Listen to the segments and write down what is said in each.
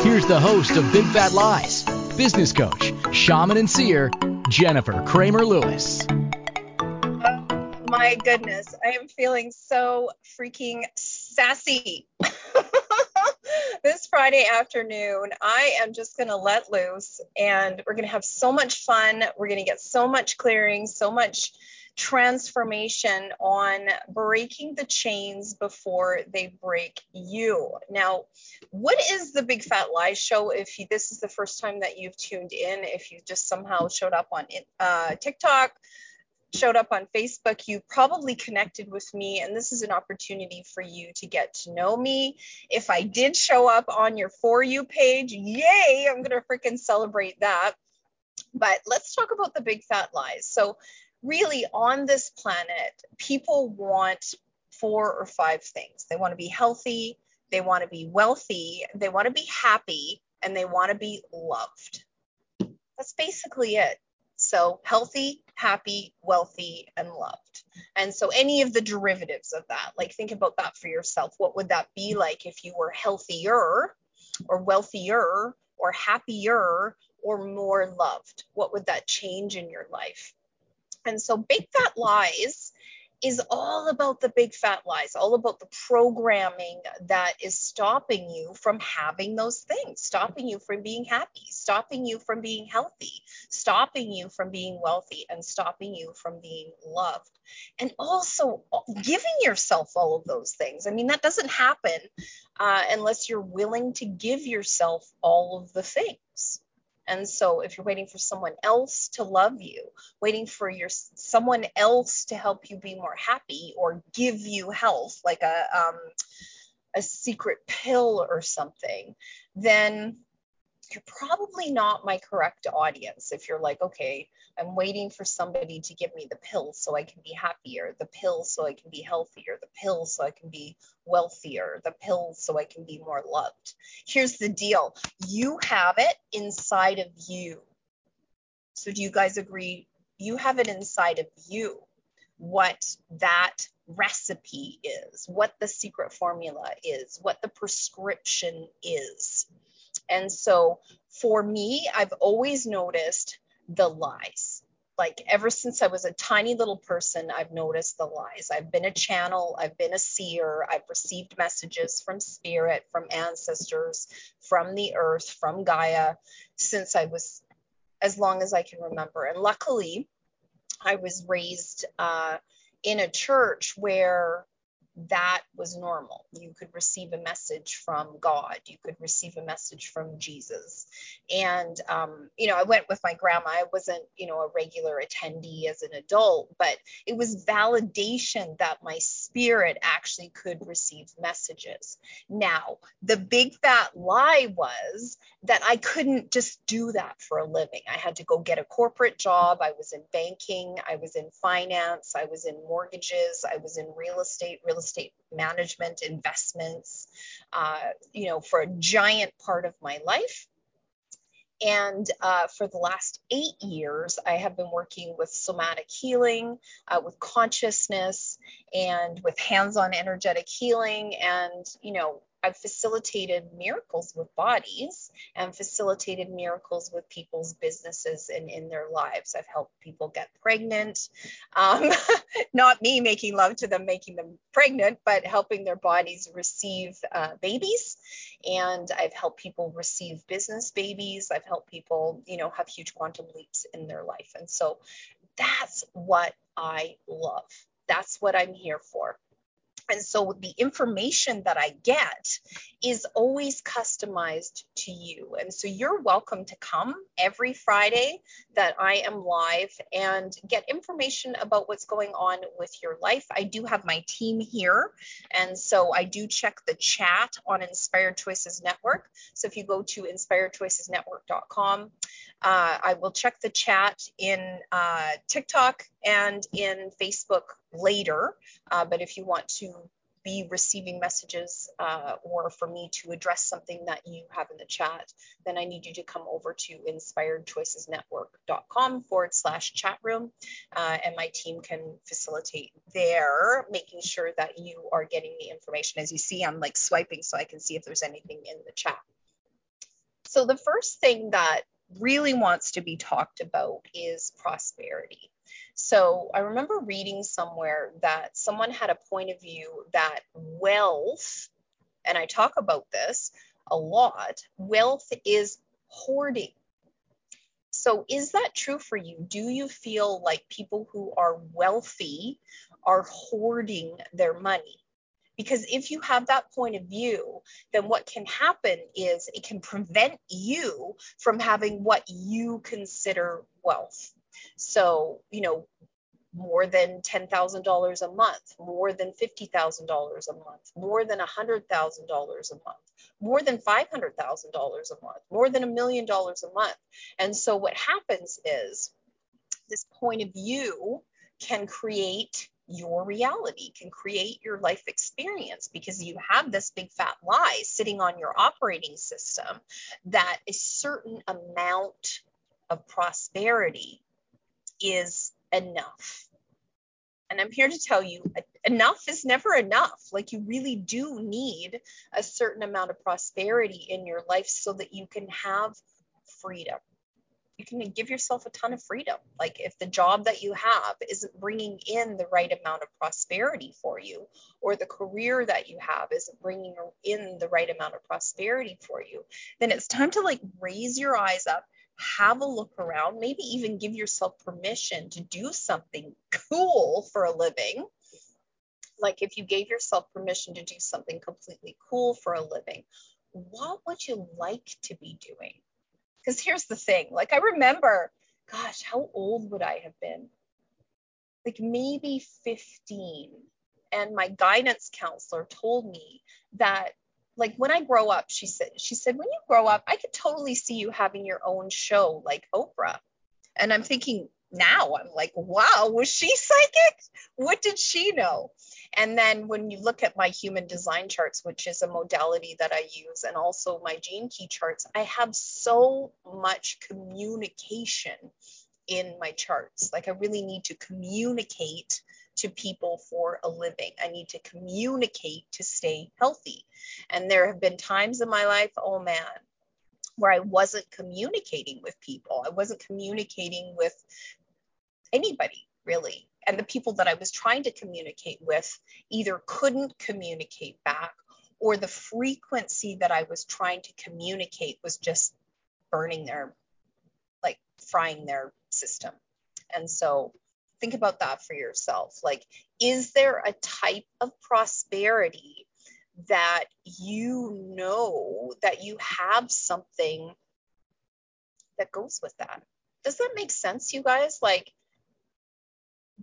Here's the host of Big Fat Lies, business coach, shaman and seer, Jennifer Kramer Lewis. Oh my goodness, I am feeling so freaking sassy. this Friday afternoon, I am just going to let loose and we're going to have so much fun. We're going to get so much clearing, so much transformation on breaking the chains before they break you. Now, what is the Big Fat Lies show? If you, this is the first time that you've tuned in, if you just somehow showed up on uh, TikTok, showed up on Facebook, you probably connected with me, and this is an opportunity for you to get to know me. If I did show up on your For You page, yay, I'm going to freaking celebrate that. But let's talk about the big fat lies. So, really on this planet, people want four or five things. They want to be healthy, they want to be wealthy, they want to be happy, and they want to be loved. That's basically it. So, healthy, happy, wealthy, and loved. And so, any of the derivatives of that, like think about that for yourself. What would that be like if you were healthier or wealthier or happier or more loved? What would that change in your life? And so Big Fat Lies is all about the big fat lies, all about the programming that is stopping you from having those things, stopping you from being happy, stopping you from being healthy, stopping you from being wealthy, and stopping you from being loved. And also giving yourself all of those things. I mean, that doesn't happen uh, unless you're willing to give yourself all of the things. And so if you're waiting for someone else to love you, waiting for your someone else to help you be more happy or give you health, like a um, a secret pill or something, then you're probably not my correct audience if you're like, okay, I'm waiting for somebody to give me the pill so I can be happier, the pill so I can be healthier, the pill so I can be wealthier, the pill so I can be more loved. Here's the deal you have it inside of you. So, do you guys agree? You have it inside of you what that recipe is, what the secret formula is, what the prescription is. And so for me, I've always noticed the lies. Like ever since I was a tiny little person, I've noticed the lies. I've been a channel, I've been a seer, I've received messages from spirit, from ancestors, from the earth, from Gaia since I was as long as I can remember. And luckily, I was raised uh, in a church where that was normal. You could receive a message from God. You could receive a message from Jesus. And, um, you know, I went with my grandma. I wasn't, you know, a regular attendee as an adult, but it was validation that my spirit actually could receive messages. Now, the big fat lie was that I couldn't just do that for a living. I had to go get a corporate job. I was in banking. I was in finance. I was in mortgages. I was in real estate, real estate management, investments, uh, you know, for a giant part of my life. And uh, for the last eight years, I have been working with somatic healing, uh, with consciousness, and with hands on energetic healing, and, you know, I've facilitated miracles with bodies and facilitated miracles with people's businesses and in their lives. I've helped people get pregnant. Um, not me making love to them, making them pregnant, but helping their bodies receive uh, babies. And I've helped people receive business babies. I've helped people, you know, have huge quantum leaps in their life. And so that's what I love. That's what I'm here for. And so the information that I get is always customized to you. And so you're welcome to come every Friday that I am live and get information about what's going on with your life. I do have my team here. And so I do check the chat on Inspired Choices Network. So if you go to inspiredchoicesnetwork.com, uh, I will check the chat in uh, TikTok and in Facebook later. Uh, but if you want to be receiving messages uh, or for me to address something that you have in the chat, then I need you to come over to inspiredchoicesnetwork.com forward slash chat room. Uh, and my team can facilitate there, making sure that you are getting the information. As you see, I'm like swiping so I can see if there's anything in the chat. So the first thing that really wants to be talked about is prosperity. So I remember reading somewhere that someone had a point of view that wealth, and I talk about this a lot, wealth is hoarding. So is that true for you? Do you feel like people who are wealthy are hoarding their money? Because if you have that point of view, then what can happen is it can prevent you from having what you consider wealth. So, you know, more than $10,000 a month, more than $50,000 a month, more than $100,000 a month, more than $500,000 a month, more than a million dollars a month. And so what happens is this point of view can create your reality, can create your life experience because you have this big fat lie sitting on your operating system that a certain amount of prosperity is enough. And I'm here to tell you enough is never enough. Like you really do need a certain amount of prosperity in your life so that you can have freedom you can give yourself a ton of freedom. Like if the job that you have isn't bringing in the right amount of prosperity for you, or the career that you have isn't bringing in the right amount of prosperity for you, then it's time to like raise your eyes up, have a look around, maybe even give yourself permission to do something cool for a living. Like if you gave yourself permission to do something completely cool for a living, what would you like to be doing? Because here's the thing like, I remember, gosh, how old would I have been? Like maybe 15. And my guidance counselor told me that like when I grow up, she said, she said, when you grow up, I could totally see you having your own show like Oprah. And I'm thinking now, I'm like, wow, was she psychic? What did she know? And then when you look at my human design charts, which is a modality that I use, and also my gene key charts, I have so much communication in my charts. Like I really need to communicate to people for a living. I need to communicate to stay healthy. And there have been times in my life, oh man, where I wasn't communicating with people. I wasn't communicating with anybody really and the people that I was trying to communicate with either couldn't communicate back or the frequency that I was trying to communicate was just burning their, like frying their system. And so think about that for yourself. Like, is there a type of prosperity that you know that you have something that goes with that? Does that make sense, you guys? Like,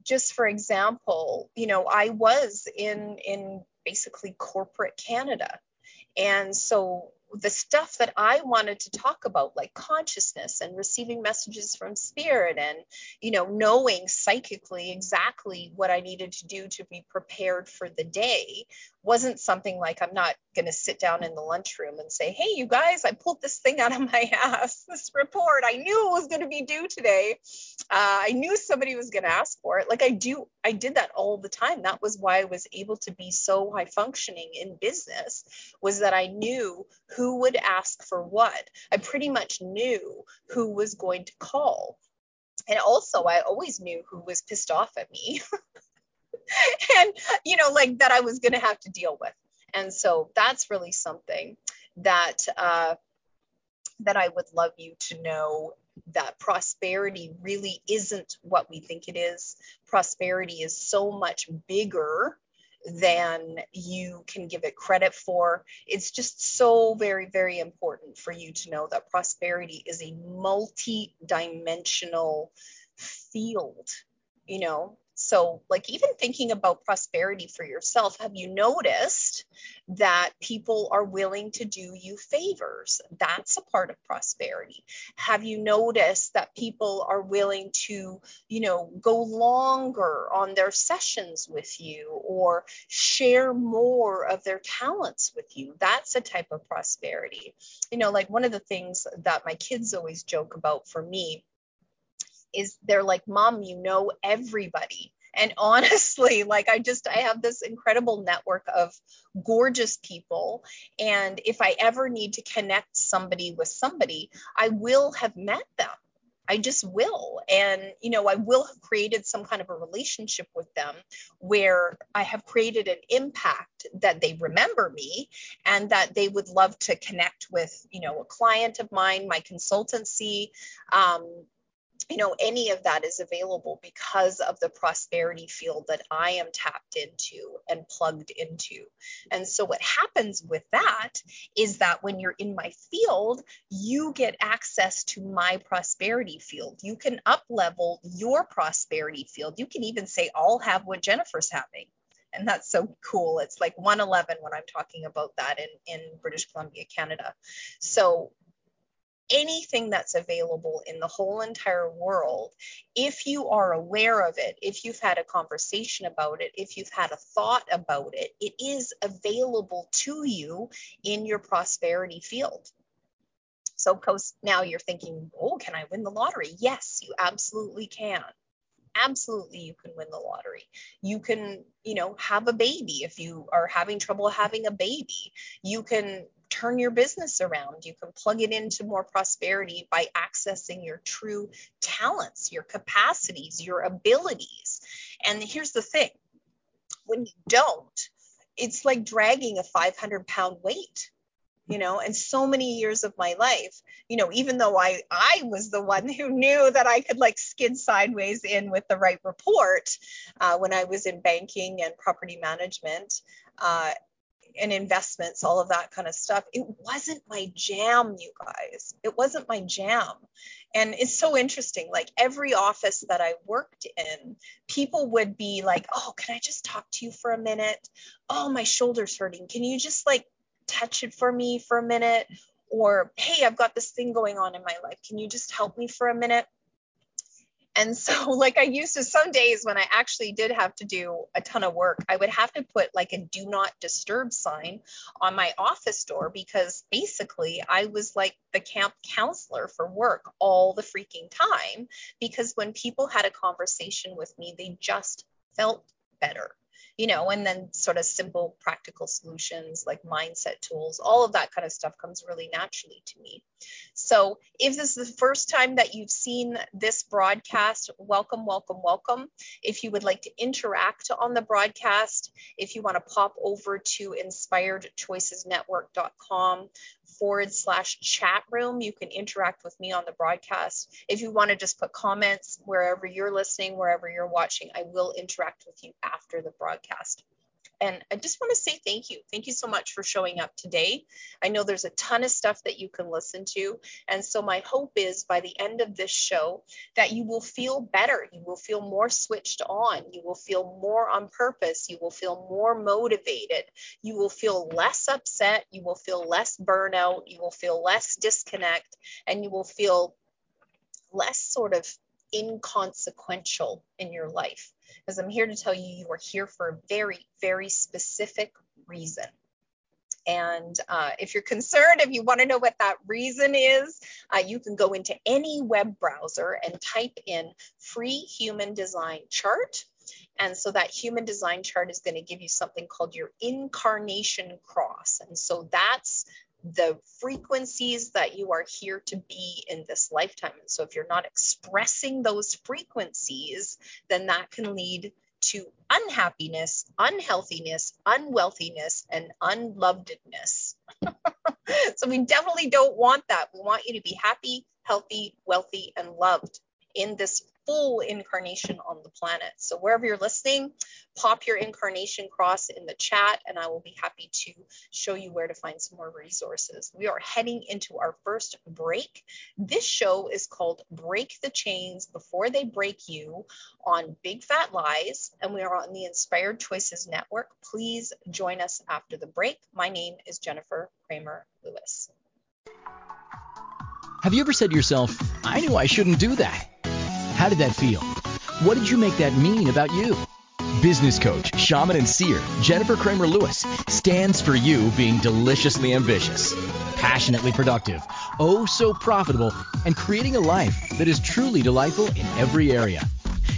just for example, you know, I was in in basically corporate Canada. And so the stuff that I wanted to talk about, like consciousness and receiving messages from spirit and, you know, knowing psychically exactly what I needed to do to be prepared for the day, wasn't something like I'm not going to sit down in the lunchroom and say, hey, you guys, I pulled this thing out of my ass, this report. I knew it was going to be due today. Uh, I knew somebody was going to ask for it. Like I do, I did that all the time. That was why I was able to be so high functioning in business, was that I knew who would ask for what. I pretty much knew who was going to call. And also, I always knew who was pissed off at me. and you know like that i was going to have to deal with and so that's really something that uh, that i would love you to know that prosperity really isn't what we think it is prosperity is so much bigger than you can give it credit for. It's just so very, very important for you to know that prosperity is a multi dimensional field. You know, so, like, even thinking about prosperity for yourself, have you noticed that people are willing to do you favors? That's a part of prosperity. Have you noticed that people are willing to, you know, go longer on their sessions with you or share more of their talents with you? That's a type of prosperity. You know, like one of the things that my kids always joke about for me is they're like, Mom, you know everybody. And honestly, like I just, I have this incredible network of gorgeous people. And if I ever need to connect somebody with somebody, I will have met them. I just will. And, you know, I will have created some kind of a relationship with them where I have created an impact that they remember me and that they would love to connect with, you know, a client of mine, my consultancy, um, you know, any of that is available because of the prosperity field that I am tapped into and plugged into. And so, what happens with that is that when you're in my field, you get access to my prosperity field. You can up level your prosperity field. You can even say, I'll have what Jennifer's having and that's so cool. It's like 111 when I'm talking about that in in British Columbia, Canada. So anything that's available in the whole entire world, if you are aware of it, if you've had a conversation about it, if you've had a thought about it, it is available to you in your prosperity field. So, now you're thinking, oh, can I win the lottery? Yes, you absolutely can absolutely you can win the lottery you can you know have a baby if you are having trouble having a baby you can turn your business around. You can plug it into more prosperity by accessing your true talents, your capacities, your abilities. And here's the thing when you don't, it's like dragging a 500 pound weight you know and so many years of my life you know even though i i was the one who knew that i could like skid sideways in with the right report uh, when i was in banking and property management uh, and investments, all of that kind of stuff. It wasn't my jam, you guys. It wasn't my jam. And it's so interesting. Like every office that I worked in, people would be like, Oh, can I just talk to you for a minute? Oh, my shoulder's hurting. Can you just like touch it for me for a minute? Or, Hey, I've got this thing going on in my life. Can you just help me for a minute? And so, like, I used to, some days when I actually did have to do a ton of work, I would have to put like a do not disturb sign on my office door because basically I was like the camp counselor for work all the freaking time. Because when people had a conversation with me, they just felt better you know, and then sort of simple practical solutions like mindset tools, all of that kind of stuff comes really naturally to me. So if this is the first time that you've seen this broadcast, welcome, welcome, welcome. If you would like to interact on the broadcast, if you want to pop over to inspiredchoicesnetwork.com forward slash chat room. You can interact with me on the broadcast. If you want to just put comments wherever you're listening, wherever you're watching, I will interact with you after the broadcast. And I just want to say thank you. Thank you so much for showing up today. I know there's a ton of stuff that you can listen to. And so my hope is by the end of this show that you will feel better. You will feel more switched on. You will feel more on purpose. You will feel more motivated. You will feel less upset. You will feel less burnout. You will feel less disconnect. And you will feel less sort of inconsequential in your life because I'm here to tell you you are here for a very, very specific reason. And uh, if you're concerned, if you want to know what that reason is, uh, you can go into any web browser and type in free human design chart. And so that human design chart is going to give you something called your incarnation cross. And so that's the frequencies that you are here to be in this lifetime. And so if you're not expressing those frequencies, then that can lead to unhappiness, unhealthiness, unwealthiness, and unlovedness. so we definitely don't want that. We want you to be happy, healthy, wealthy, and loved in this full incarnation on the planet. So wherever you're listening, pop your incarnation cross in the chat and I will be happy to show you where to find some more resources. We are heading into our first break. This show is called Break the Chains Before They Break You on Big Fat Lies and we are on the Inspired Choices Network. Please join us after the break. My name is Jennifer Kramer Lewis. Have you ever said to yourself, I knew I shouldn't do that? How did that feel? What did you make that mean about you? Business coach, shaman, and seer Jennifer Kramer Lewis stands for you being deliciously ambitious, passionately productive, oh so profitable, and creating a life that is truly delightful in every area.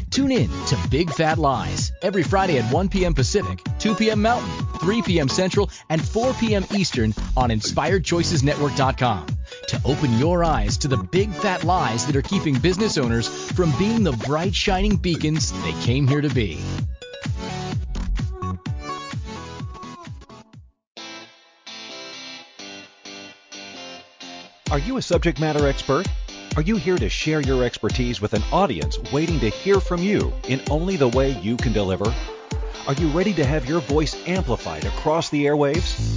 Tune in to Big Fat Lies every Friday at 1 p.m. Pacific, 2 p.m. Mountain, 3 p.m. Central, and 4 p.m. Eastern on InspiredChoicesNetwork.com to open your eyes to the big fat lies that are keeping business owners from being the bright shining beacons they came here to be. Are you a subject matter expert? Are you here to share your expertise with an audience waiting to hear from you in only the way you can deliver? Are you ready to have your voice amplified across the airwaves?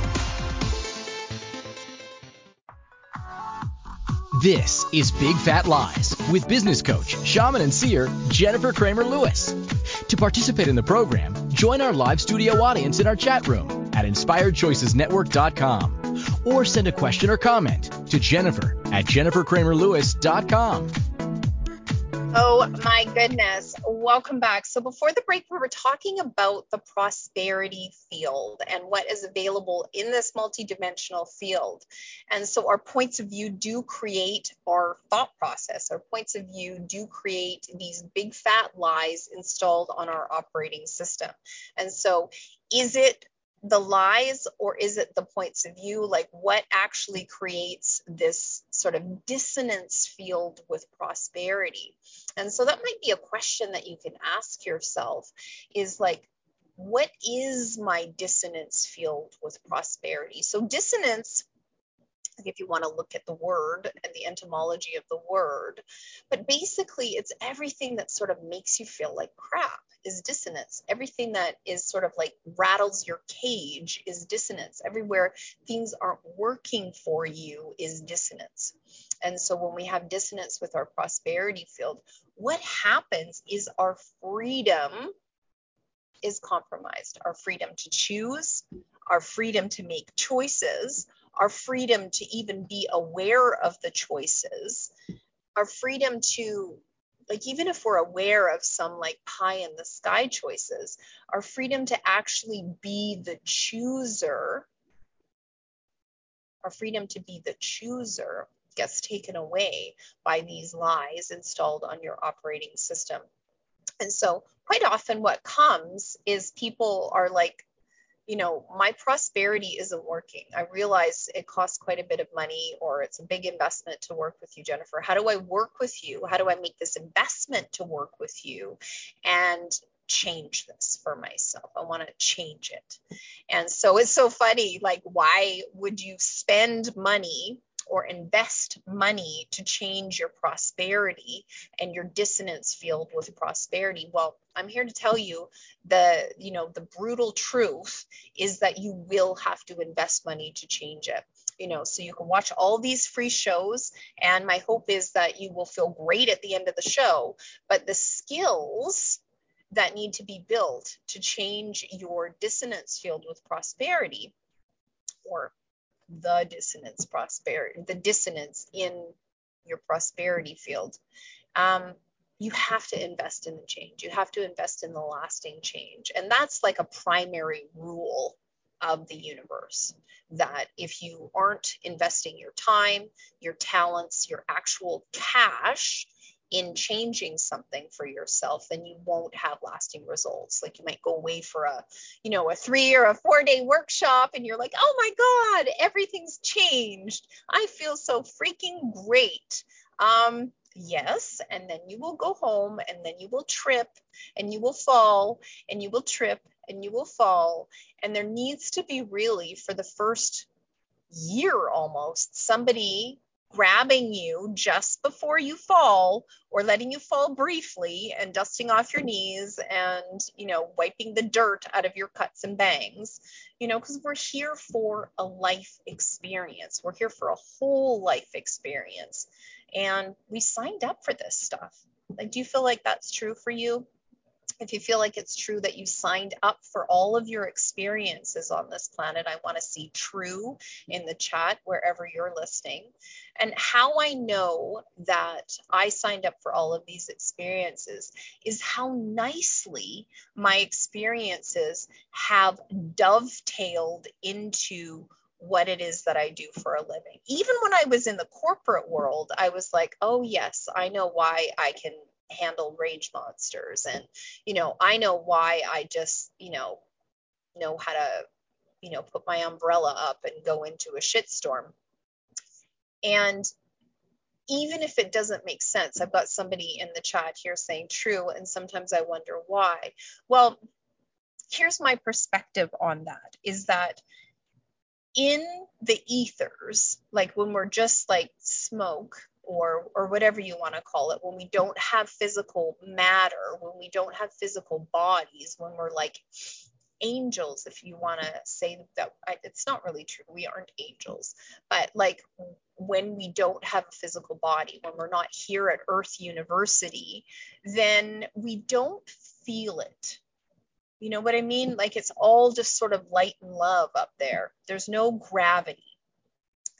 This is Big Fat Lies with business coach, shaman, and seer Jennifer Kramer Lewis. To participate in the program, join our live studio audience in our chat room at inspiredchoicesnetwork.com or send a question or comment to Jennifer at jenniferkramerlewis.com. Oh my goodness. Welcome back. So, before the break, we were talking about the prosperity field and what is available in this multidimensional field. And so, our points of view do create our thought process. Our points of view do create these big fat lies installed on our operating system. And so, is it the lies or is it the points of view? Like, what actually creates this sort of dissonance field with prosperity? And so, that might be a question that you can ask yourself is like, what is my dissonance field with prosperity? So, dissonance if you want to look at the word and the etymology of the word. But basically, it's everything that sort of makes you feel like crap is dissonance. Everything that is sort of like rattles your cage is dissonance. Everywhere things aren't working for you is dissonance. And so when we have dissonance with our prosperity field, what happens is our freedom is compromised. Our freedom to choose, our freedom to make choices, our freedom to even be aware of the choices, our freedom to like even if we're aware of some like pie in the sky choices, our freedom to actually be the chooser, our freedom to be the chooser gets taken away by these lies installed on your operating system. And so, quite often, what comes is people are like, you know, my prosperity isn't working. I realize it costs quite a bit of money or it's a big investment to work with you, Jennifer. How do I work with you? How do I make this investment to work with you and change this for myself? I want to change it. And so it's so funny. Like, why would you spend money or invest money to change your prosperity and your dissonance field with prosperity. Well i'm here to tell you the you know the brutal truth is that you will have to invest money to change it. You know so you can watch all these free shows and my hope is that you will feel great at the end of the show. But the skills that need to be built to change your dissonance field with prosperity or the dissonance prosperity, the dissonance in your prosperity field. Um, you have to invest in the change. You have to invest in the lasting change. And that's like a primary rule of the universe that if you aren't investing your time, your talents, your actual cash in changing something for yourself, then you won't have lasting results. Like you might go away for a, you know, a three or a four day workshop and you're like, oh my God, everything's changed. I feel so freaking great. Um, yes, and then you will go home and then you will trip and you will fall and you will trip and you will fall. And there needs to be really for the first year almost somebody grabbing you just before you fall or letting you fall briefly and dusting off your knees and you know wiping the dirt out of your cuts and bangs you know because we're here for a life experience. We're here for a whole life experience. And we signed up for this stuff. Like do you feel like that's true for you if you feel like it's true that you signed up for all of your experiences on this planet, I want to see true in the chat wherever you're listening. And how I know that I signed up for all of these experiences is how nicely my experiences have dovetailed into what it is that I do for a living. Even when I was in the corporate world, I was like, oh, yes, I know why I can handle rage monsters. And you know i know why i just you know know how to you know put my umbrella up and go into a shitstorm. And even if it doesn't make sense i've got somebody in the chat here saying true and sometimes i wonder why. Well here's my perspective on that is that in the ethers like when we're just like smoke or or whatever you want to call it when we don't have physical matter when we don't have physical bodies when we're like angels if you want to say that it's not really true we aren't angels. But like when we don't have a physical body when we're not here at earth university then we don't feel it. You know what i mean? Like it's all just sort of light and love up there. There's no gravity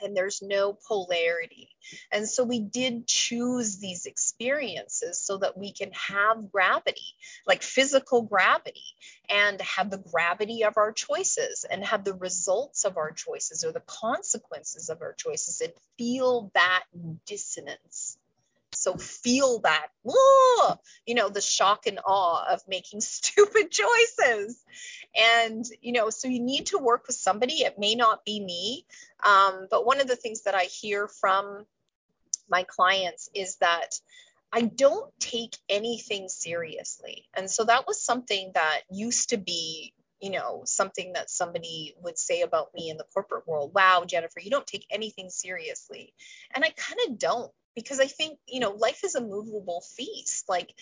and there's no polarity. And so we did choose these experiences so that we can have gravity, like physical gravity, and have the gravity of our choices and have the results of our choices or the consequences of our choices and feel that dissonance. So feel that, you know, the shock and awe of making stupid choices. And, you know, so you need to work with somebody. It may not be me. Um, but one of the things that I hear from my clients is that I don't take anything seriously. And so that was something that used to be, you know, something that somebody would say about me in the corporate world. Wow, Jennifer, you don't take anything seriously. And I kind of don't because I think, you know, life is a movable feast. Like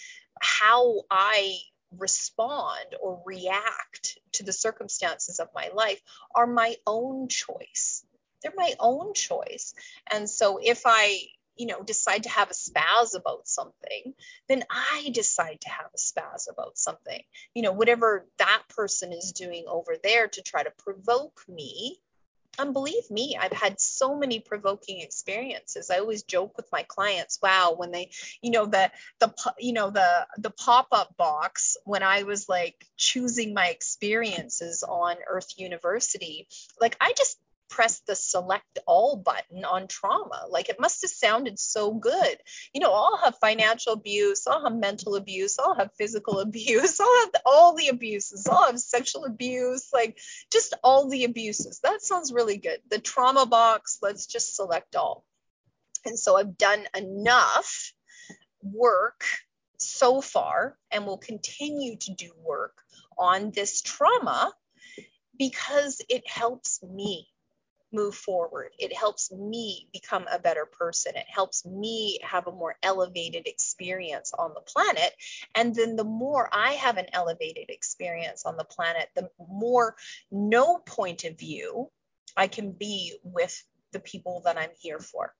how I respond or react to the circumstances of my life are my own choice. They're my own choice. And so if I, you know, decide to have a spaz about something, then I decide to have a spaz about something. You know, whatever that person is doing over there to try to provoke me, and believe me, I've had so many provoking experiences. I always joke with my clients, wow, when they, you know, the the you know the the pop-up box when I was like choosing my experiences on Earth University, like I just press the select all button on trauma. Like it must have sounded so good. You know, I'll have financial abuse, I'll have mental abuse, I'll have physical abuse, I'll have all the abuses, I'll have sexual abuse, like just all the abuses. That sounds really good. The trauma box, let's just select all. And so I've done enough work so far and will continue to do work on this trauma because it helps me move forward. It helps me become a better person. It helps me have a more elevated experience on the planet. And then the more I have an elevated experience on the planet, the more no point of view I can be with the people that I'm here for.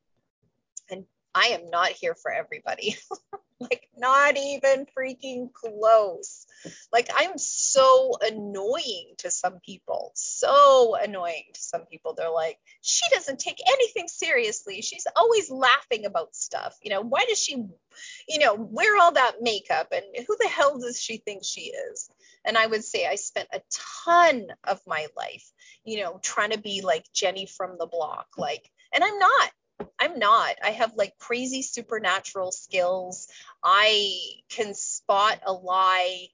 And I am not here for everybody. like, not even freaking close. Like, I'm so annoying to some people. So annoying to some people. They're like, she doesn't take anything seriously. She's always laughing about stuff. You know, why does she, you know, wear all that makeup? And who the hell does she think she is? And I would say I spent a ton of my life, you know, trying to be like Jenny from the block. Like, and I'm not I'm not. I have like crazy supernatural skills. I can spot a lie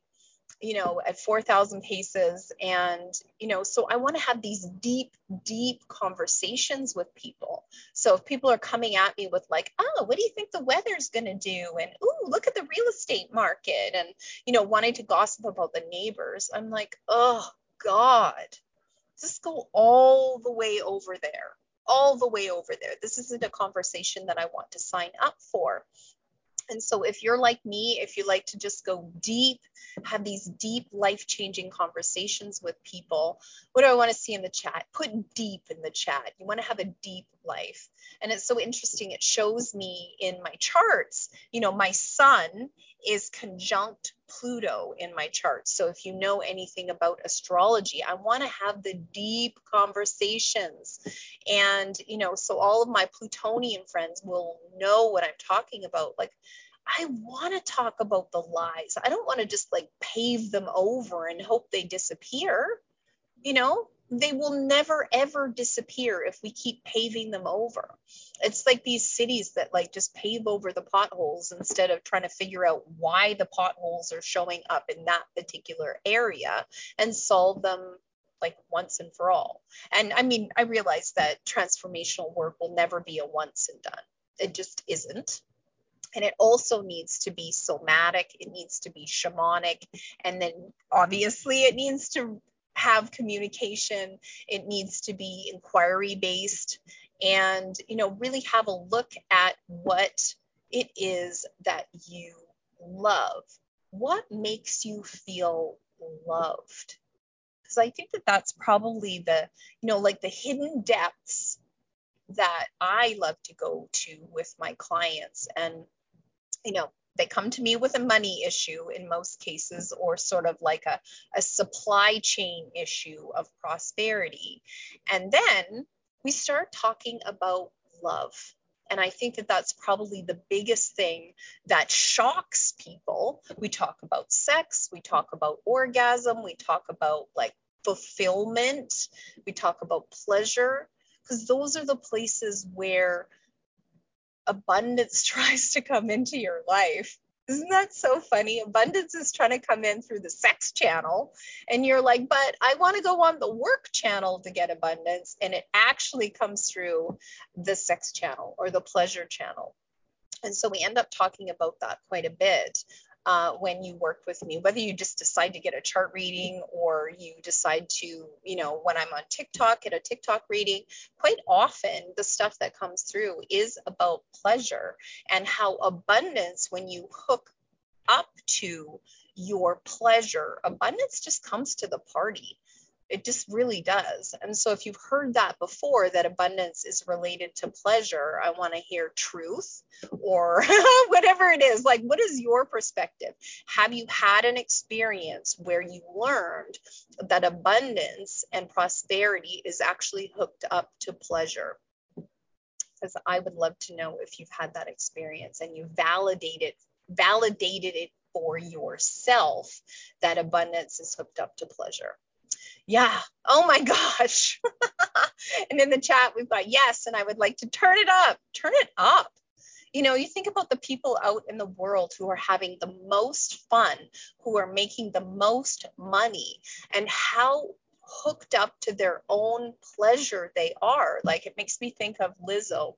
you know, at 4,000 paces. And, you know, so I want to have these deep, deep conversations with people. So if people are coming at me with, like, oh, what do you think the weather's going to do? And, oh, look at the real estate market. And, you know, wanting to gossip about the neighbors, I'm like, oh, God, just go all the way over there, all the way over there. This isn't a conversation that I want to sign up for. And so, if you're like me, if you like to just go deep, have these deep, life changing conversations with people, what do I want to see in the chat? Put deep in the chat. You want to have a deep life. And it's so interesting. It shows me in my charts, you know, my sun is conjunct Pluto in my chart. So if you know anything about astrology, I want to have the deep conversations. And, you know, so all of my Plutonian friends will know what I'm talking about. Like, I want to talk about the lies. I don't want to just like pave them over and hope they disappear. You know, they will never ever disappear if we keep paving them over. It's like these cities that like just pave over the potholes instead of trying to figure out why the potholes are showing up in that particular area and solve them like once and for all. And I mean, I realize that transformational work will never be a once and done. It just isn't. And it also needs to be somatic, it needs to be shamanic, and then obviously it needs to have communication it needs to be inquiry based and you know really have a look at what it is that you love. What makes you feel loved? Because i think that that's probably the you know like the hidden depths that i love to go to with my clients. And you know they come to me with a money issue in most cases or sort of like a, a supply chain issue of prosperity and then we start talking about love and I think that that's probably the biggest thing that shocks people. We talk about sex, we talk about orgasm, we talk about like fulfillment, we talk about pleasure, because those are the places where abundance tries to come into your life. Isn't that so funny? Abundance is trying to come in through the sex channel, and you're like, but I want to go on the work channel to get abundance, and it actually comes through the sex channel or the pleasure channel. And so we end up talking about that quite a bit uh, when you work with me, whether you just decide to get a chart reading or you decide to, you know, when I'm on TikTok, get a TikTok reading. Quite often, the stuff that comes through is about pleasure and how abundance, when you hook up to your pleasure, abundance just comes to the party. It just really does. And so, if you've heard that before, that abundance is related to pleasure, I want to hear truth or whatever it is. Like, what is your perspective? Have you had an experience where you learned that abundance and prosperity is actually hooked up to pleasure? Because I would love to know if you've had that experience and you validated validated it for yourself that abundance is hooked up to pleasure yeah, oh my gosh. and in the chat, we've got yes, and I would like to turn it up, turn it up. You know, you think about the people out in the world who are having the most fun, who are making the most money, and how hooked up to their own pleasure they are. Like it makes me think of Lizzo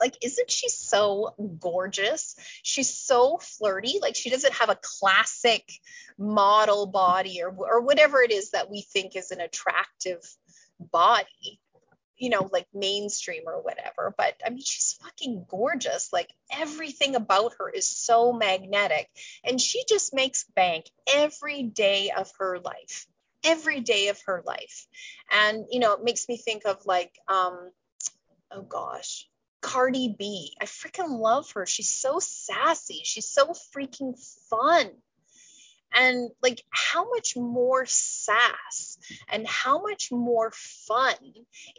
like, isn't she so gorgeous? She's so flirty. Like, she doesn't have a classic model body or, or whatever it is that we think is an attractive body, you know, like mainstream or whatever. But I mean, she's fucking gorgeous. Like, everything about her is so magnetic. And she just makes bank every day of her life every day of her life. And, you know, it makes me think of like, um, oh gosh, Cardi B. I freaking love her. She's so sassy. She's so freaking fun. And like, how much more sass and how much more fun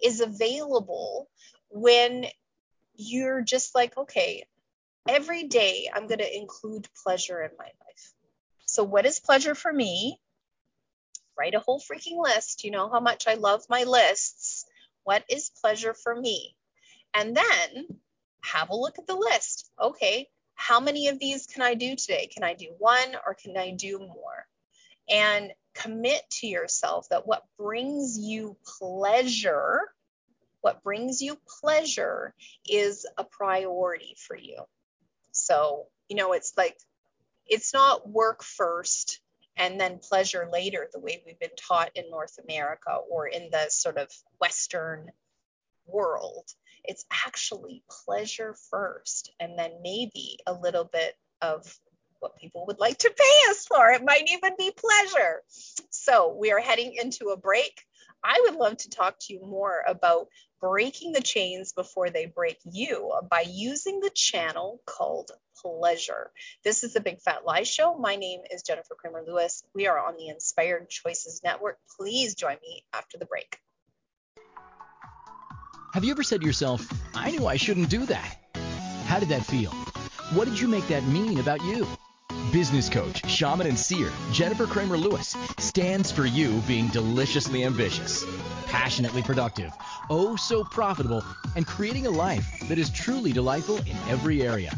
is available when you're just like, okay, every day I'm going to include pleasure in my life. So, what is pleasure for me? Write a whole freaking list. You know how much I love my lists. What is pleasure for me? And then have a look at the list. Okay, how many of these can I do today? Can I do one or can I do more? And commit to yourself that what brings you pleasure, what brings you pleasure is a priority for you. So, you know, it's like, it's not work first and then pleasure later, the way we've been taught in North America or in the sort of Western world. It's actually pleasure first, and then maybe a little bit of what people would like to pay us for. It might even be pleasure. So we are heading into a break. I would love to talk to you more about breaking the chains before they break you by using the channel called pleasure. This is the Big Fat Lie Show. My name is Jennifer Kramer Lewis. We are on the Inspired Choices Network. Please join me after the break. Have you ever said to yourself, I knew I shouldn't do that? How did that feel? What did you make that mean about you? Business coach, shaman, and seer Jennifer Kramer Lewis stands for you being deliciously ambitious, passionately productive, oh so profitable, and creating a life that is truly delightful in every area.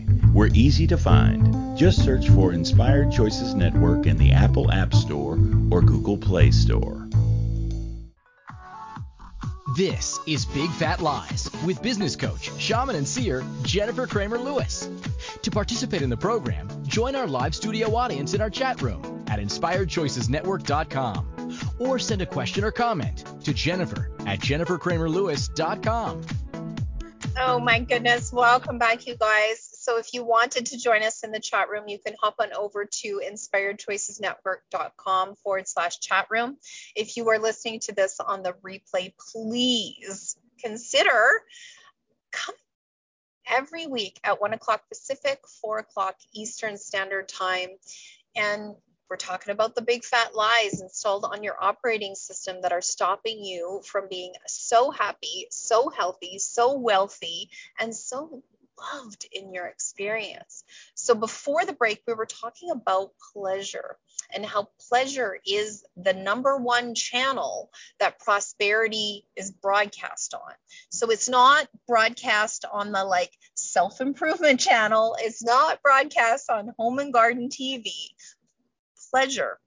We're easy to find. Just search for Inspired Choices Network in the Apple App Store or Google Play Store. This is Big Fat Lies with business coach, shaman, and seer Jennifer Kramer Lewis. To participate in the program, join our live studio audience in our chat room at inspiredchoicesnetwork.com or send a question or comment to Jennifer at jenniferkramerlewis.com. Oh my goodness. Welcome back, you guys. So if you wanted to join us in the chat room, you can hop on over to inspiredchoicesnetwork.com forward slash chat room. If you are listening to this on the replay, please consider come every week at one o'clock Pacific, four o'clock Eastern Standard Time. And we're talking about the big fat lies installed on your operating system that are stopping you from being so happy, so healthy, so wealthy, and so loved in your experience. So before the break, we were talking about pleasure and how pleasure is the number one channel that prosperity is broadcast on. So it's not broadcast on the like self improvement channel, it's not broadcast on home and garden TV pleasure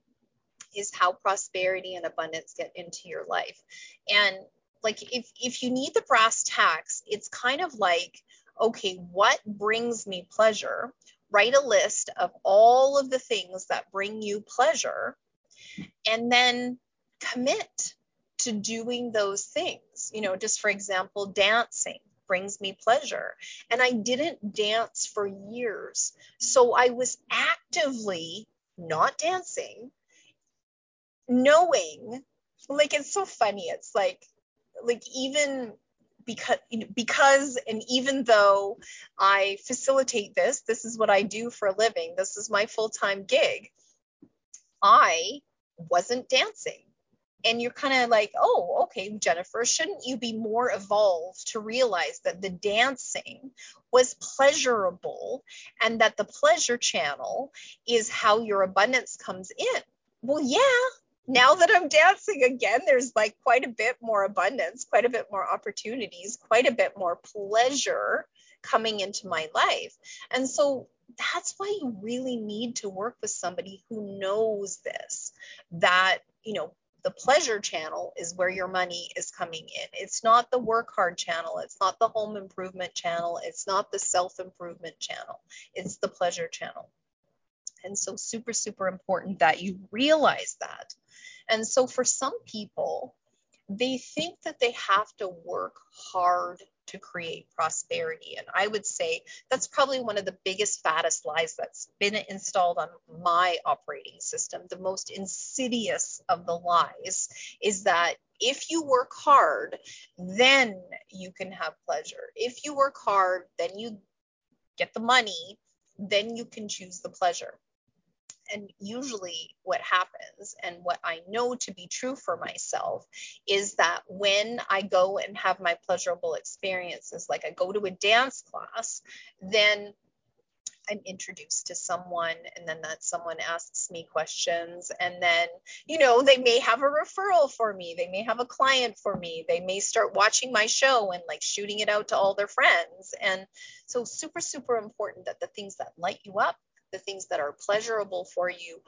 is how prosperity and abundance get into your life. And like if if you need the brass tacks, it's kind of like, okay, what brings me pleasure? Write a list of all of the things that bring you pleasure and then commit to doing those things. You know, just for example, dancing brings me pleasure. And I didn't dance for years. So I was actively not dancing, knowing like it's so funny. It's like like even because because and even though I facilitate this, this is what I do for a living. This is my full-time gig. I wasn't dancing. And you're kind of like, oh, okay, Jennifer, shouldn't you be more evolved to realize that the dancing was pleasurable and that the pleasure channel is how your abundance comes in? Well, yeah, now that I'm dancing again, there's like quite a bit more abundance, quite a bit more opportunities, quite a bit more pleasure coming into my life. And so that's why you really need to work with somebody who knows this, that, you know, the pleasure channel is where your money is coming in. It's not the work hard channel. It's not the home improvement channel. It's not the self improvement channel. It's the pleasure channel. And so, super, super important that you realize that. And so, for some people, they think that they have to work hard to create prosperity. And I would say that's probably one of the biggest, fattest lies that's been installed on my operating system. The most insidious of the lies is that if you work hard, then you can have pleasure. If you work hard, then you get the money, then you can choose the pleasure and usually what happens and what I know to be true for myself is that when I go and have my pleasurable experiences, like I go to a dance class, then I'm introduced to someone and then that someone asks me questions and then you know they may have a referral for me they may have a client for me they may start watching my show and like shooting it out to all their friends. And so super super important that the things that light you up the things that are pleasurable for you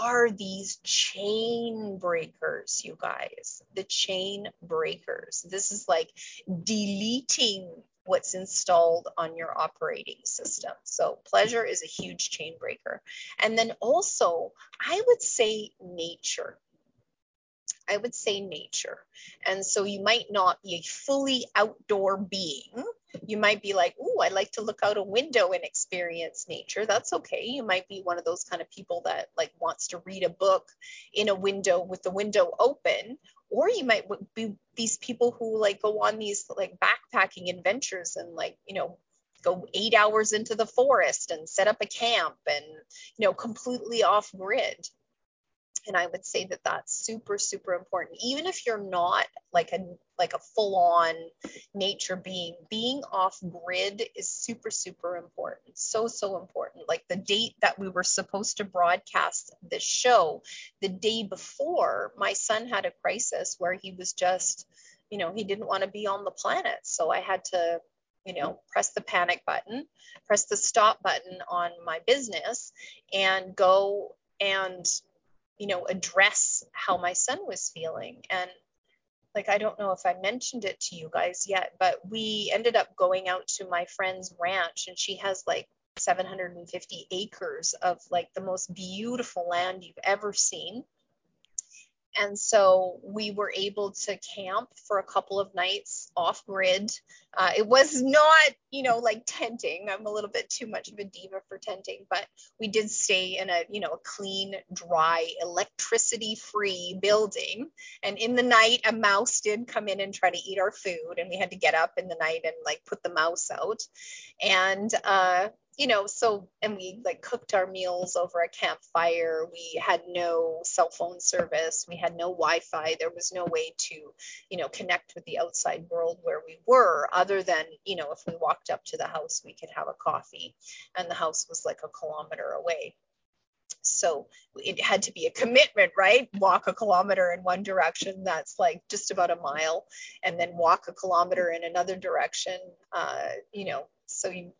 are these chain breakers, you guys. The chain breakers. This is like deleting what's installed on your operating system. So, pleasure is a huge chain breaker. And then also, I would say nature. I would say nature. And so you might not be a fully outdoor being. You might be like, oh, I like to look out a window and experience nature. That's okay. You might be one of those kind of people that like wants to read a book in a window with the window open. Or you might be these people who like go on these like backpacking adventures and like, you know, go eight hours into the forest and set up a camp and, you know, completely off grid and i would say that that's super super important. Even if you're not like a like a full on nature being being off grid is super super important. So so important. Like the date that we were supposed to broadcast this show the day before my son had a crisis where he was just you know he didn't want to be on the planet. So i had to you know press the panic button press the stop button on my business and go and you know, address how my son was feeling. And like, I don't know if I mentioned it to you guys yet, but we ended up going out to my friend's ranch and she has like 750 acres of like the most beautiful land you've ever seen. And so we were able to camp for a couple of nights off grid. Uh, it was not, you know, like tenting. I'm a little bit too much of a diva for tenting, but we did stay in a, you know, a clean, dry, electricity free building. And in the night, a mouse did come in and try to eat our food. And we had to get up in the night and like put the mouse out. And, uh, you know, so, and we like cooked our meals over a campfire. We had no cell phone service. We had no Wi Fi. There was no way to, you know, connect with the outside world where we were, other than, you know, if we walked up to the house, we could have a coffee. And the house was like a kilometer away. So it had to be a commitment, right? Walk a kilometer in one direction, that's like just about a mile, and then walk a kilometer in another direction. Uh, you know, so you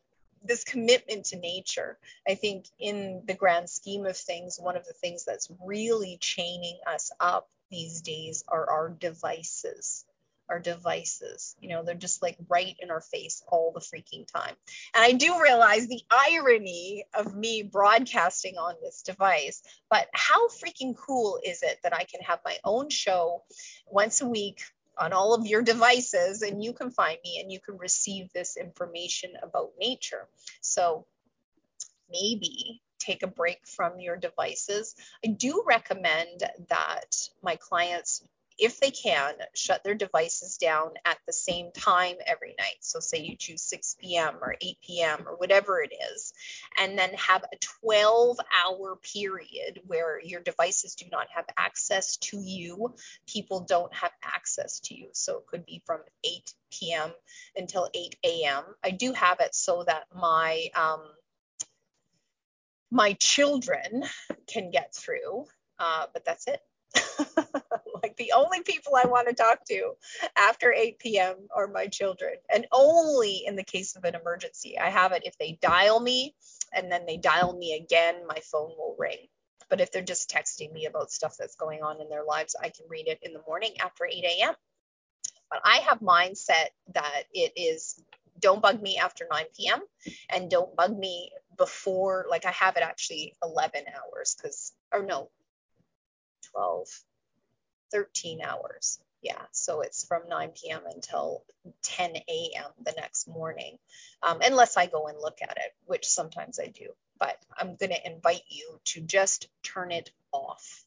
this commitment to nature i think in the grand scheme of things one of the things that's really chaining us up these days are our devices our devices. You know they're just like right in our face all the freaking time. And i do realize the irony of me broadcasting on this device but how freaking cool is it that i can have my own show once a week on all of your devices and you can find me and you can receive this information about nature. So maybe take a break from your devices. I do recommend that my clients if they can, shut their devices down at the same time every night. So, say you choose 6 p.m. or 8 p.m. or whatever it is, and then have a 12 hour period where your devices do not have access to you. People don't have access to you. So, it could be from 8 p.m. until 8 a.m. I do have it so that my um, my children can get through, uh, but that's it. like the only people I want to talk to after 8 p.m. are my children. And only in the case of an emergency. I have it if they dial me and then they dial me again, my phone will ring. But if they're just texting me about stuff that's going on in their lives, I can read it in the morning after 8 a.m. But I have mindset that it is don't bug me after 9 p.m. and don't bug me before, like I have it actually 11 hours because, or no, 12, 13 hours. Yeah, so it's from 9 p.m. until 10 a.m. the next morning, um, unless I go and look at it, which sometimes I do. But I'm going to invite you to just turn it off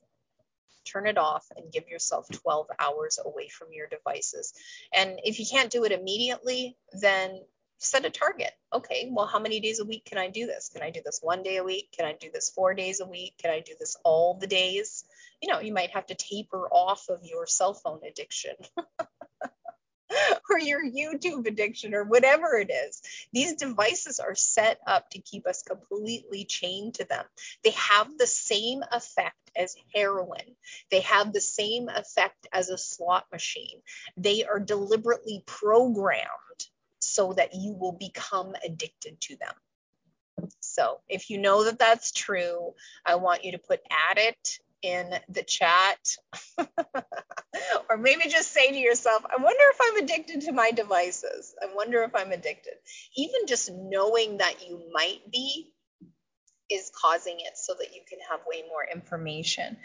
turn it off and give yourself 12 hours away from your devices. And if you can't do it immediately, then set a target. Okay, well, how many days a week can I do this? Can I do this one day a week? Can I do this four days a week? Can I do this all the days? You know, you might have to taper off of your cell phone addiction. or your YouTube addiction or whatever it is. These devices are set up to keep us completely chained to them. They have the same effect as heroin, they have the same effect as a slot machine. They are deliberately programmed so that you will become addicted to them. So, if you know that that's true, I want you to put addict in the chat. or maybe just say to yourself, I wonder if I'm addicted to my devices. I wonder if I'm addicted. Even just knowing that you might be is causing it so that you can have way more information.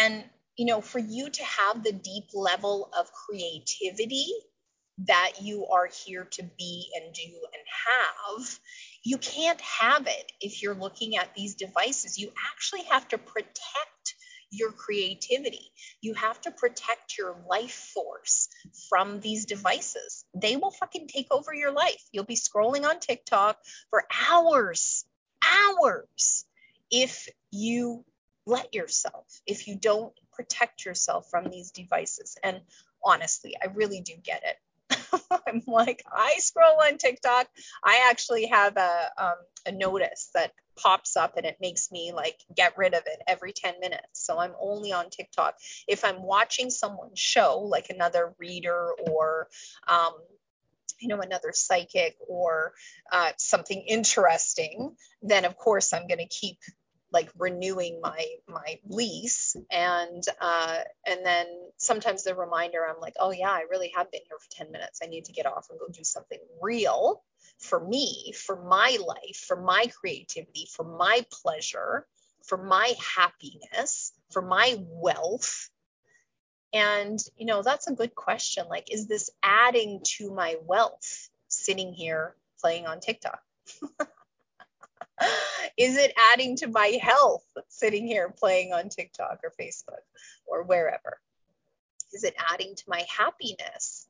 And, you know, for you to have the deep level of creativity that you are here to be and do and have, you can't have it if you're looking at these devices. You actually have to protect your creativity. You have to protect your life force from these devices. They will fucking take over your life. You'll be scrolling on TikTok for hours, hours if you let yourself, if you don't protect yourself from these devices. And honestly, I really do get it. I'm like, I scroll on TikTok. I actually have a, um, a notice that pops up and it makes me like get rid of it every 10 minutes. So I'm only on TikTok. If I'm watching someone's show, like another reader or, um, you know, another psychic or uh, something interesting, then of course I'm going to keep like renewing my my lease. And uh, and then sometimes the reminder i'm like oh yeah i really have been here for 10 minutes. I need to get off and go do something real for me for my life for my creativity for my pleasure for my happiness for my wealth. And you know that's a good question. Like is this adding to my wealth sitting here playing on tiktok Is it adding to my health sitting here playing on TikTok or Facebook or wherever? Is it adding to my happiness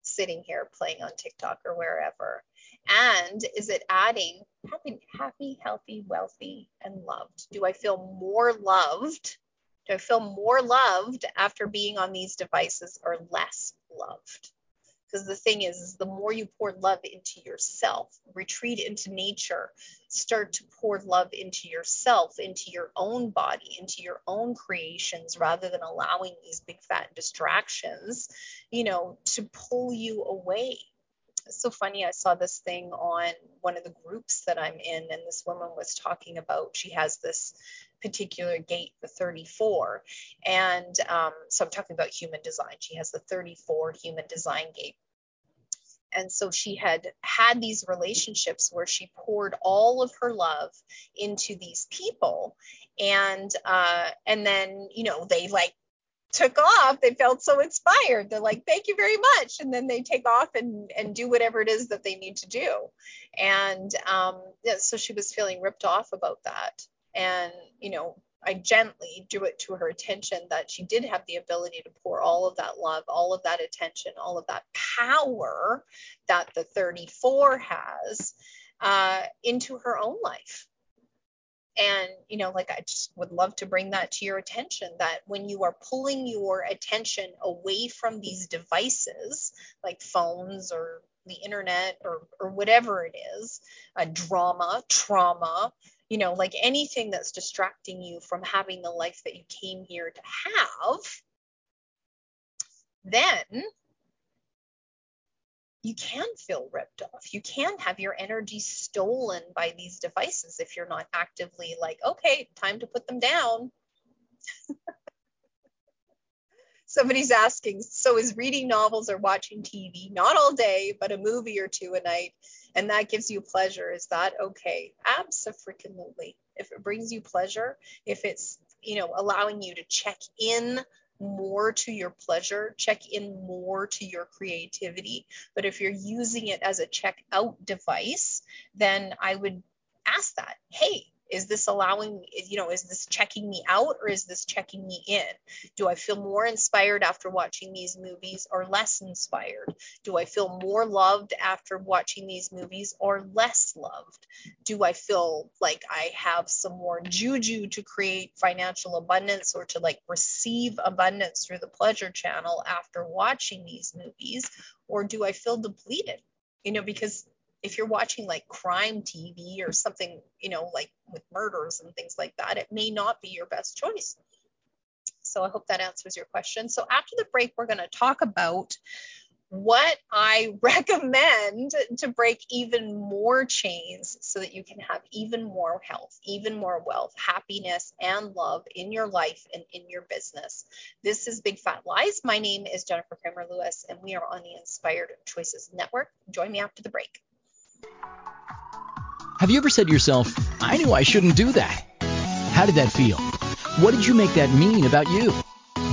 sitting here playing on TikTok or wherever? And is it adding happy, happy, healthy, wealthy, and loved? Do I feel more loved? Do I feel more loved after being on these devices or less loved? Because the thing is, is, the more you pour love into yourself, retreat into nature, start to pour love into yourself, into your own body, into your own creations, rather than allowing these big fat distractions, you know, to pull you away. So funny. I saw this thing on one of the groups that I'm in, and this woman was talking about she has this particular gate, the 34. And um, so I'm talking about human design. She has the 34 human design gate. And so she had had these relationships where she poured all of her love into these people. And uh, and then, you know, they like took off they felt so inspired. They're like thank you very much. And then they take off and and do whatever it is that they need to do. And um yeah, so she was feeling ripped off about that. And you know I gently drew it to her attention that she did have the ability to pour all of that love, all of that attention, all of that power that the 34 has uh, into her own life. And, you know, like I just would love to bring that to your attention that when you are pulling your attention away from these devices, like phones or the internet or, or whatever it is, a drama, trauma, you know, like anything that's distracting you from having the life that you came here to have, then you can feel ripped off. You can have your energy stolen by these devices if you're not actively like, okay, time to put them down. Somebody's asking, so is reading novels or watching TV, not all day, but a movie or two a night, and that gives you pleasure, is that okay? Absolutely. If it brings you pleasure, if it's, you know, allowing you to check in more to your pleasure, check in more to your creativity. But if you're using it as a check out device, then I would ask that, hey, is this allowing you know is this checking me out or is this checking me in? Do i feel more inspired after watching these movies or less inspired? Do i feel more loved after watching these movies or less loved? Do i feel like i have some more juju to create financial abundance or to like receive abundance through the pleasure channel after watching these movies? Or do i feel depleted? You know because if you're watching like crime TV or something, you know, like with murders and things like that, it may not be your best choice. So I hope that answers your question. So after the break, we're going to talk about what I recommend to break even more chains so that you can have even more health, even more wealth, happiness, and love in your life and in your business. This is Big Fat Lies. My name is Jennifer Kramer Lewis, and we are on the Inspired Choices Network. Join me after the break. Have you ever said to yourself, I knew I shouldn't do that? How did that feel? What did you make that mean about you?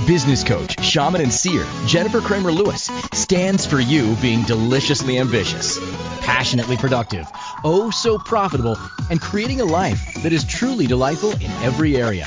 Business coach, shaman, and seer Jennifer Kramer Lewis stands for you being deliciously ambitious, passionately productive, oh so profitable, and creating a life that is truly delightful in every area.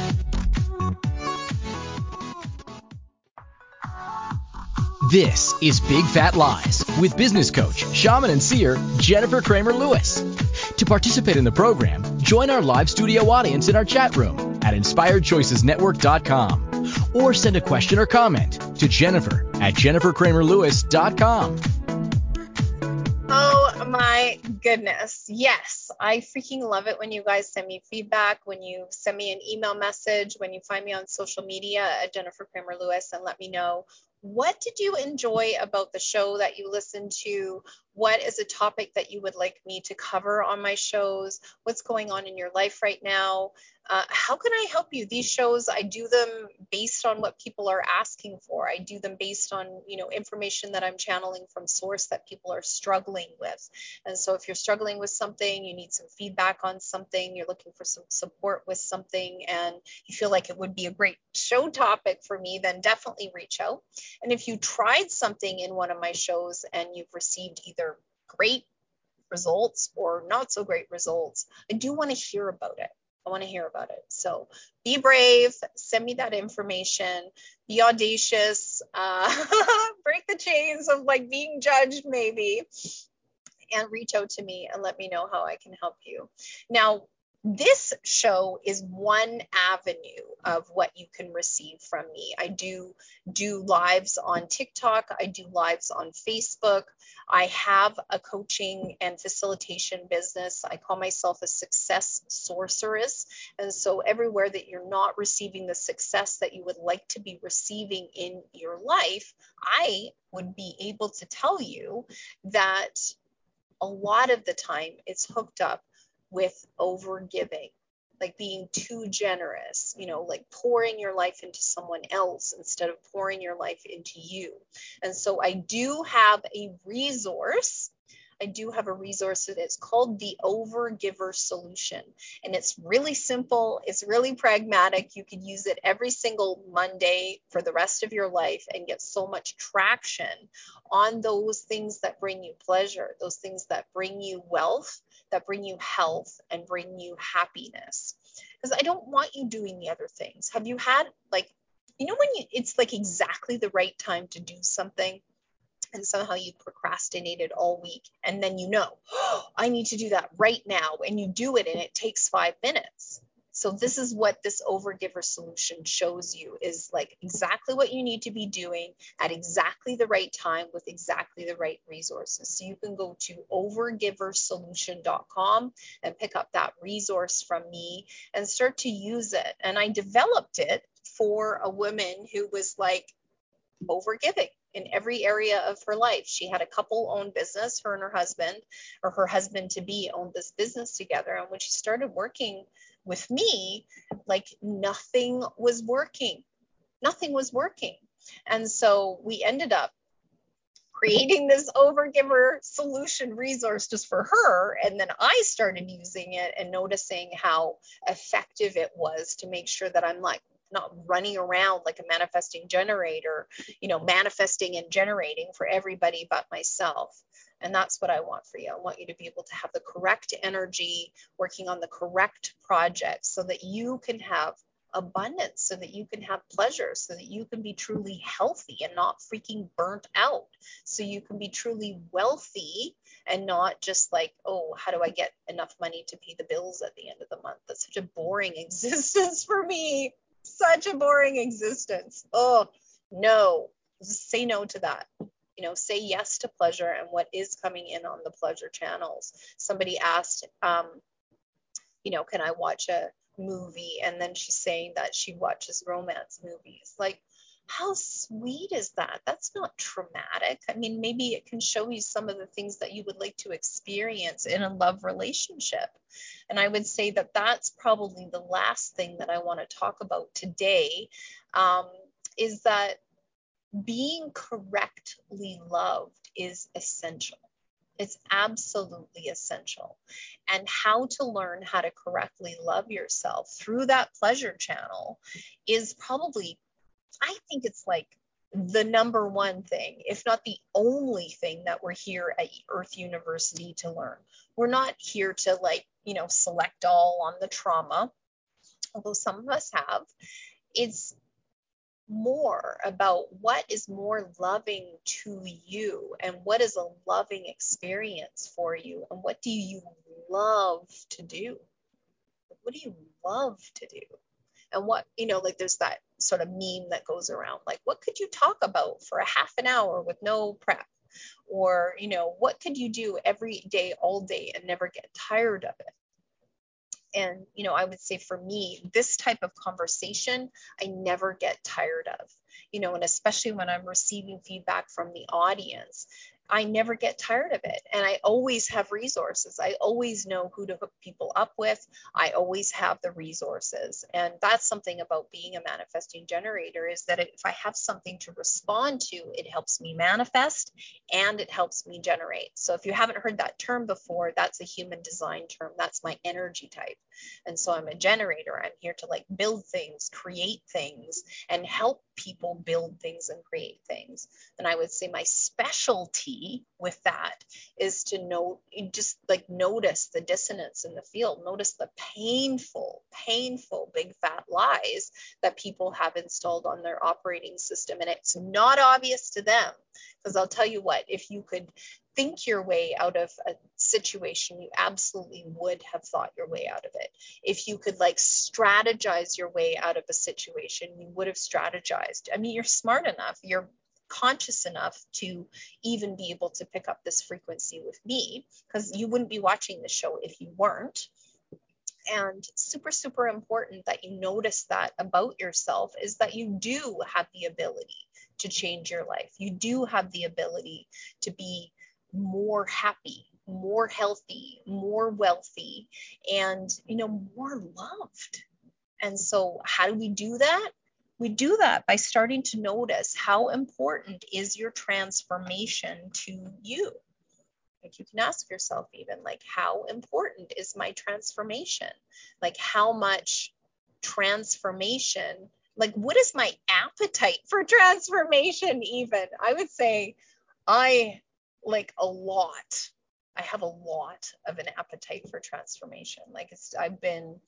This is Big Fat Lies with business coach, shaman, and seer Jennifer Kramer Lewis. To participate in the program, join our live studio audience in our chat room at inspiredchoicesnetwork.com or send a question or comment to Jennifer at jenniferkramerlewis.com. Oh my goodness. Yes, I freaking love it when you guys send me feedback, when you send me an email message, when you find me on social media at Jennifer Kramer Lewis and let me know what did you enjoy about the show that you listened to? What is a topic that you would like me to cover on my shows? What's going on in your life right now? Uh, how can I help you? These shows, I do them based on what people are asking for. I do them based on, you know, information that I'm channeling from source that people are struggling with. And so if you're struggling with something, you need some feedback on something, you're looking for some support with something, and you feel like it would be a great show topic for me, then definitely reach out. And if you tried something in one of my shows and you've received either great results or not so great results, I do want to hear about it. I want to hear about it. So be brave, send me that information, be audacious, uh, break the chains of like being judged, maybe, and reach out to me and let me know how I can help you. Now, this show is one avenue of what you can receive from me. I do do lives on TikTok, I do lives on Facebook. I have a coaching and facilitation business. I call myself a success sorceress. And so everywhere that you're not receiving the success that you would like to be receiving in your life, I would be able to tell you that a lot of the time it's hooked up with over giving, like being too generous, you know, like pouring your life into someone else instead of pouring your life into you. And so I do have a resource. I do have a resource that is called the Overgiver Solution. And it's really simple, it's really pragmatic. You could use it every single Monday for the rest of your life and get so much traction on those things that bring you pleasure, those things that bring you wealth, that bring you health and bring you happiness. Because I don't want you doing the other things. Have you had like, you know, when you, it's like exactly the right time to do something and somehow you procrastinated all week and then you know, oh, I need to do that right now. And you do it and it takes five minutes So this is what this overgiver solution shows you is like exactly what you need to be doing at exactly the right time with exactly the right resources. So you can go to overgiversolution.com and pick up that resource from me and start to use it. And I developed it for a woman who was like overgiving in every area of her life. She had a couple owned business, her and her husband, or her husband to be owned this business together. And when she started working with me, like nothing was working. Nothing was working. And so we ended up creating this overgiver solution resource just for her. And then I started using it and noticing how effective it was to make sure that I'm like not running around like a manifesting generator, you know, manifesting and generating for everybody but myself. And that's what I want for you. I want you to be able to have the correct energy, working on the correct projects so that you can have abundance, so that you can have pleasure, so that you can be truly healthy and not freaking burnt out, so you can be truly wealthy and not just like, oh, how do I get enough money to pay the bills at the end of the month? That's such a boring existence for me. Such a boring existence. Oh, no. Say no to that you know say yes to pleasure and what is coming in on the pleasure channels somebody asked um, you know can i watch a movie and then she's saying that she watches romance movies like how sweet is that that's not traumatic i mean maybe it can show you some of the things that you would like to experience in a love relationship and i would say that that's probably the last thing that i want to talk about today um, is that being correctly loved is essential. It's absolutely essential. And how to learn how to correctly love yourself through that pleasure channel is probably, I think it's like the number one thing, if not the only thing that we're here at Earth University to learn. We're not here to like, you know, select all on the trauma, although some of us have. It's more about what is more loving to you and what is a loving experience for you and what do you love to do what do you love to do and what you know like there's that sort of meme that goes around like what could you talk about for a half an hour with no prep? Or you know what could you do every day all day and never get tired of it? And you know i would say for me this type of conversation i never get tired of. You know and especially when i'm receiving feedback from the audience I never get tired of it. And I always have resources. I always know who to hook people up with. I always have the resources. And that's something about being a manifesting generator is that if I have something to respond to, it helps me manifest and it helps me generate. So if you haven't heard that term before, that's a human design term. That's my energy type. And so I'm a generator. I'm here to like build things, create things, and help people build things and create things. And I would say my specialty with that is to know, just like notice the dissonance in the field, notice the painful, painful big fat lies that people have installed on their operating system. And it's not obvious to them. Because I'll tell you what, if you could think your way out of a situation, you absolutely would have thought your way out of it. If you could like strategize your way out of a situation, you would have strategized. I mean, you're smart enough, you're conscious enough to even be able to pick up this frequency with me because you wouldn't be watching the show if you weren't. And super, super important that you notice that about yourself is that you do have the ability to change your life. You do have the ability to be more happy, more healthy, more wealthy, and you know, more loved. And so how do we do that? We do that by starting to notice how important is your transformation to you. Like you can ask yourself even like how important is my transformation? Like how much transformation like what is my appetite for transformation even i would say i like a lot. I have a lot of an appetite for transformation. Like it's, I've been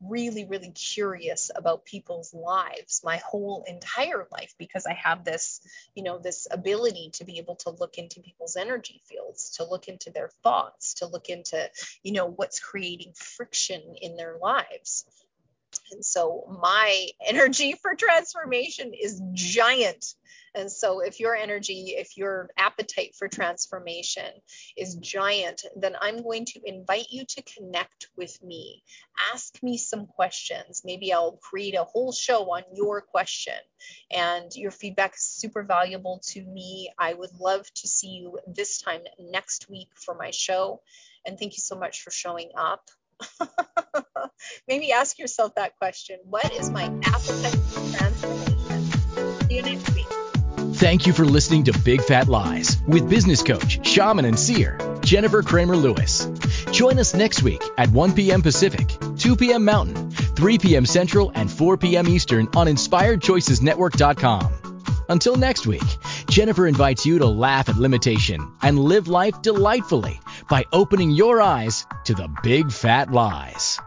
really, really curious about people's lives my whole entire life because I have this, you know, this ability to be able to look into people's energy fields, to look into their thoughts, to look into, you know, what's creating friction in their lives. And so my energy for transformation is giant. And so if your energy, if your appetite for transformation is giant, then I'm going to invite you to connect with me. Ask me some questions. Maybe I'll create a whole show on your question. And your feedback is super valuable to me. I would love to see you this time next week for my show. And thank you so much for showing up. Maybe ask yourself that question What is my appetite for transformation? See you next week. Thank you for listening to Big Fat Lies with business coach, shaman, and seer, Jennifer Kramer Lewis. Join us next week at 1 p.m. Pacific, 2 p.m. Mountain, 3 p.m. Central, and 4 p.m. Eastern on InspiredChoicesNetwork.com. Until next week, Jennifer invites you to laugh at limitation and live life delightfully by opening your eyes to the big fat lies.